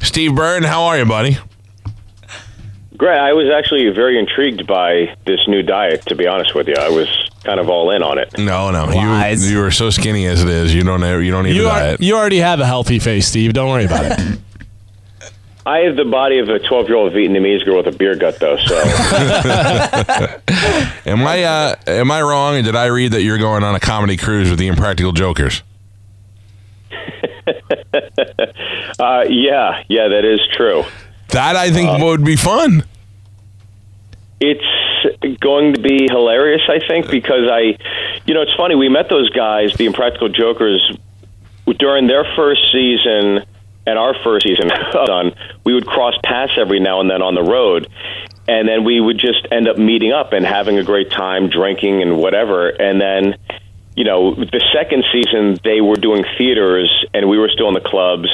Steve Byrne, how are you, buddy? Great. I was actually very intrigued by this new diet. To be honest with you, I was kind of all in on it. No, no, Lies. you you are so skinny as it is. You don't you don't need You, a are, diet. you already have a healthy face, Steve. Don't worry about it. I have the body of a 12 year old Vietnamese girl with a beer gut, though. So Am I uh, am I wrong? And did I read that you're going on a comedy cruise with the Impractical Jokers? uh, yeah, yeah, that is true. That I think would be fun. It's going to be hilarious, I think, because I, you know, it's funny. We met those guys, the Impractical Jokers, during their first season and our first season. on we would cross paths every now and then on the road, and then we would just end up meeting up and having a great time, drinking and whatever. And then, you know, the second season they were doing theaters, and we were still in the clubs.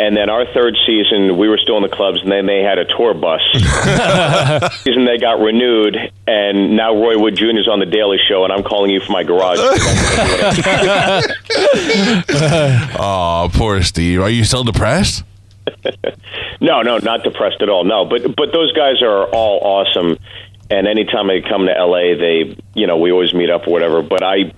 And then our third season, we were still in the clubs, and then they had a tour bus. season they got renewed, and now Roy Wood Jr. is on the Daily Show, and I'm calling you from my garage. Oh, poor Steve. Are you still depressed? no, no, not depressed at all. No, but but those guys are all awesome, and anytime they come to LA, they you know we always meet up or whatever. But I.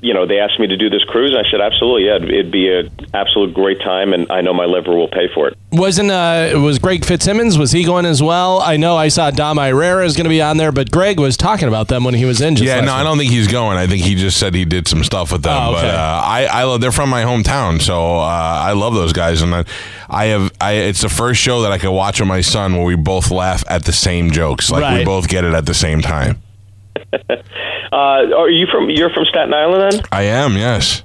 You know, they asked me to do this cruise. I said, absolutely, yeah, it'd- it'd be an absolute great time, and I know my liver will pay for it. Wasn't uh was Greg Fitzsimmons? Was he going as well? I know I saw Dom Irrera is going to be on there, but Greg was talking about them when he was in. Just yeah, last no, I don't think he's going. I think he just said he did some stuff with them. Oh, But okay. uh, I, I love. They're from my hometown, so uh, I love those guys. And I, I have. I it's the first show that I could watch with my son where we both laugh at the same jokes. Like we both get it at the same time. Uh, are you from? You're from Staten Island, then? I am. Yes.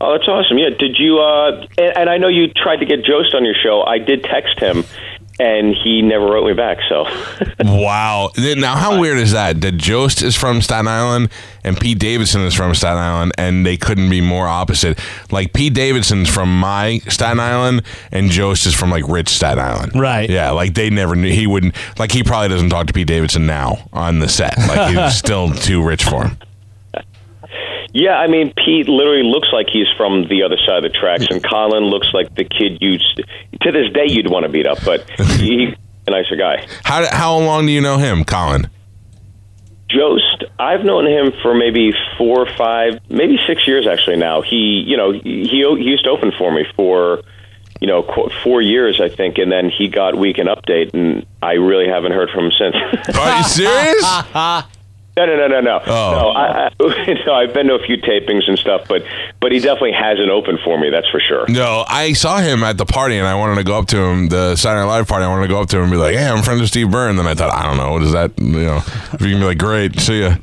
Oh, that's awesome. Yeah. Did you? Uh, and, and I know you tried to get Jost on your show. I did text him, and he never wrote me back. So, Wow. Now, how weird is that? That Jost is from Staten Island and Pete Davidson is from Staten Island, and they couldn't be more opposite. Like Pete Davidson's from my Staten Island, and Jost is from like rich Staten Island. Right. Yeah. Like they never knew. He wouldn't. Like he probably doesn't talk to Pete Davidson now on the set. Like he's still too rich for him. Yeah. I mean, Pete literally looks like he's from the other side of the tracks, and Colin looks like the kid you, to this day, you'd want to beat up. But he's a nicer guy. How how long do you know him, Colin? Jost, I've known him for maybe four, or five, maybe six years actually. Now he, you know, he he used to open for me for, you know, qu- four years I think, and then he got Weekend Update, and I really haven't heard from him since. Are you serious? no, no, no, no, no. Oh. No, I, I, no, I've been to a few tapings and stuff, but but he definitely hasn't opened for me. That's for sure. No, I saw him at the party and I wanted to go up to him, the Saturday Night Live party. I wanted to go up to him and be like, hey, I'm friends with Steve Byrne. Then I thought, I don't know, what is that? You know, if you can be like, great, see ya.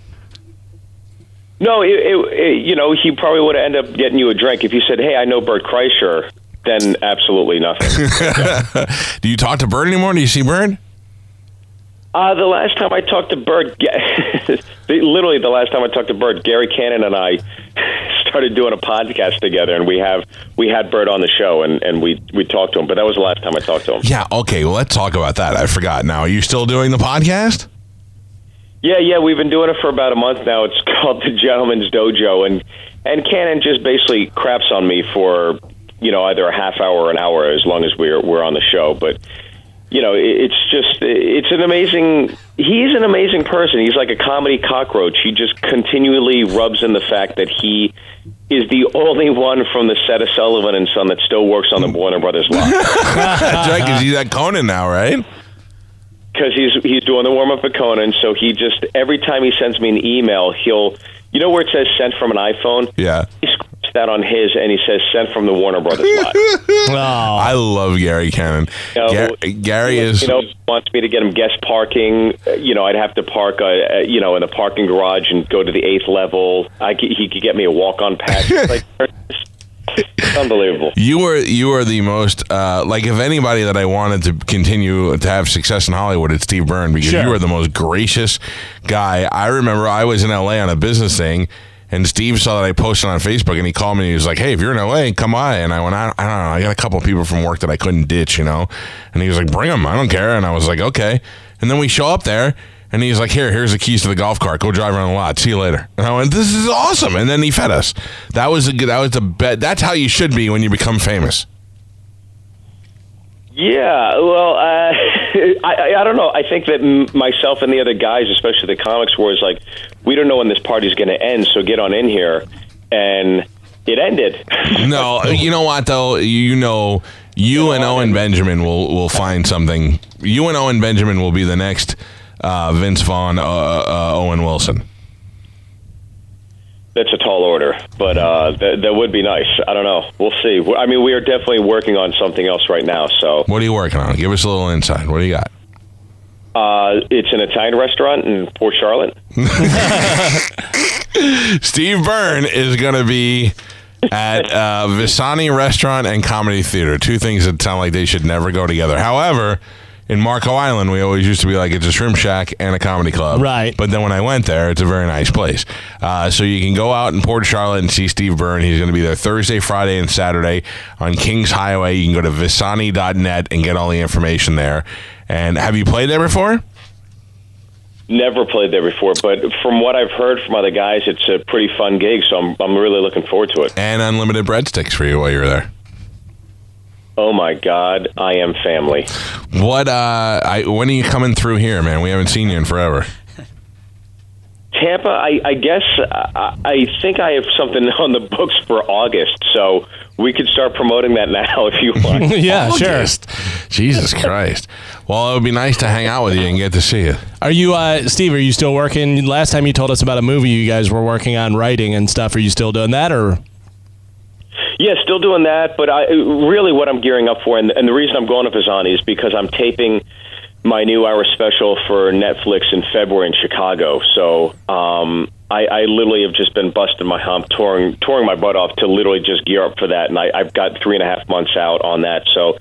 No, it, it, it, you know, he probably would have ended up getting you a drink if you said, "Hey, I know Bert Kreischer." Then absolutely nothing. Do you talk to Byrne anymore? Do you see Byrne? Uh, the last time I talked to Bert, literally the last time I talked to Bert, Gary Cannon and I started doing a podcast together, and we have we had Bert on the show, and, and we we talked to him. But that was the last time I talked to him. Yeah, okay, well, let's talk about that. I forgot now. Are you still doing the podcast? Yeah, yeah, we've been doing it for about a month now. It's called the Gentleman's Dojo, and and Cannon just basically craps on me for you know either a half hour or an hour as long as we're we're on the show, but. You know, it's just, it's an amazing, he's an amazing person. He's like a comedy cockroach. He just continually rubs in the fact that he is the only one from the set of Sullivan and Son that still works on the Warner Brothers lot. That's right, because he's at Conan now, right? because he's he's doing the warm up at Conan. So he just every time he sends me an email, he'll you know where it says sent from an iPhone. Yeah. He that on his, and he says sent from the Warner Brothers lot. Oh, I love Gary Cannon. No, Gar- Gary is. you know wants me to get him guest parking. You know, I'd have to park, uh, uh, you know, in the parking garage and go to the eighth level. I could, he could get me a walk on pass. like, it's unbelievable. You were you are the most uh, like if anybody that I wanted to continue to have success in Hollywood, it's Steve Byrne because Sure. you were the most gracious guy. I remember I was in LA on a business thing. And Steve saw that I posted on Facebook, and he called me. and He was like, "Hey, if you're in LA, come by." And I went, "I, I don't know. I got a couple of people from work that I couldn't ditch, you know." And he was like, "Bring them. I don't care." And I was like, "Okay." And then we show up there, and he's like, "Here, here's the keys to the golf cart. Go drive around the lot. See you later." And I went, "This is awesome." And then he fed us. That was a good. That was the bet. That's how you should be when you become famous. Yeah, well, uh, I, I don't know. I think that myself and the other guys, especially the comics, were like, we don't know when this party's going to end, so get on in here, and it ended. No, you know what though? You know, you and Owen Benjamin will will find something. You and Owen Benjamin will be the next uh, Vince Vaughn, uh, uh, Owen Wilson. That's a tall order, but uh, that, that would be nice. I don't know. We'll see. I mean, we are definitely working on something else right now. So What are you working on? Give us a little insight. What do you got? uh, it's an Italian restaurant in Port Charlotte. Steve Byrne is going to be at uh, Visani Restaurant and Comedy Theater. Two things that sound like they should never go together. However, in Marco Island, we always used to be like it's a shrimp shack and a comedy club. Right. But then when I went there, it's a very nice place. Uh, so you can go out in Port Charlotte and see Steve Byrne. He's going to be there Thursday, Friday, and Saturday on Kings Highway. You can go to visani.net and get all the information there. And have you played there before? Never played there before, but from what I've heard from other guys, it's a pretty fun gig. So I'm I'm really looking forward to it. And unlimited breadsticks for you while you're there. Oh my God, I am family. What? Uh, I, when are you coming through here, man? We haven't seen you in forever. Tampa, I, I guess I, I think I have something on the books for August, so we could start promoting that now if you want. yeah, sure. Jesus Christ. Well, it would be nice to hang out with you and get to see you. Are you, uh, Steve? Are you still working? Last time you told us about a movie you guys were working on writing and stuff. Are you still doing that, or? Yeah, still doing that, but I really what I'm gearing up for, and, and the reason I'm going to Visani is because I'm taping my new hour special for Netflix in February in Chicago. So um, I, I literally have just been busting my hump, touring, touring my butt off to literally just gear up for that. And I, I've got three and a half months out on that. So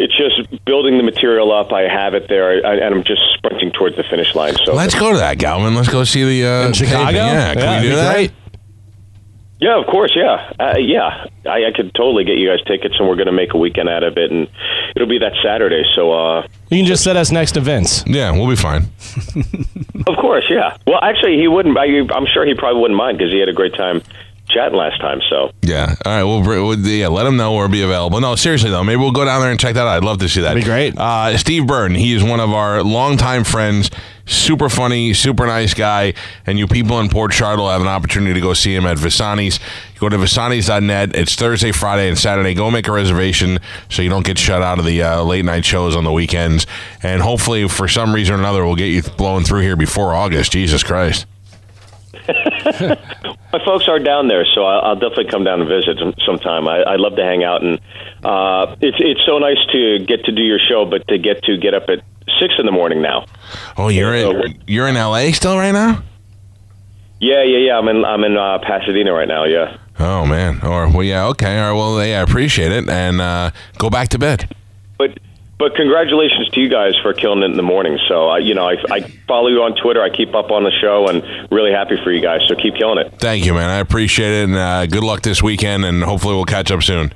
it's just building the material up. I have it there, I, and I'm just sprinting towards the finish line. So Let's go to that, Galvin. Let's go see the uh, In Chicago? taping. Yeah, can Yeah, we do that? great. Yeah, of course. Yeah, uh, yeah. I, I could totally get you guys tickets, and we're going to make a weekend out of it, and it'll be that Saturday. So, uh, You can just set us next to Vince. Yeah, we'll be fine. of course, yeah. Well, actually, he wouldn't. I, I'm sure he probably wouldn't mind because he had a great time chatting last time. So, Yeah. All right. We'll, we'll yeah. Let him know we'll be available. No, seriously though, maybe we'll go down there and check that out. I'd love to see that. That'd be great. Uh, Steve Byrne. He is one of our longtime friends. Super funny, super nice guy. And you people in Port Charlotte will have an opportunity to go see him at Visani's. Go to Visani's.net. It's Thursday, Friday, and Saturday. Go make a reservation so you don't get shut out of the uh, late night shows on the weekends. And hopefully, for some reason or another, we'll get you blowing through here before August. Jesus Christ. my folks are down there, so I'll, I'll definitely come down and visit some, sometime. I, I'd love to hang out, and uh, it's it's so nice to get to do your show, but to get to get up at six in the morning now. Oh, you're in you're in LA still right now? Yeah, yeah, yeah. I'm in I'm in uh, Pasadena right now. Yeah. Oh man. Or well, yeah, okay. All right. Well, yeah, I appreciate it, and uh, go back to bed. But but congratulations to you guys for killing it in the morning. So I, you know, I, I follow you on Twitter. I keep up on the show, and really happy for you guys. So keep killing it. Thank you, man. I appreciate it, and uh, good luck this weekend, and hopefully we'll catch up soon.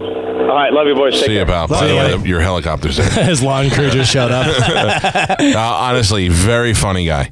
All right, love you boys. Take See you, care. pal. By the way, your helicopter's there. His lawn crew just showed up. uh, honestly, very funny guy.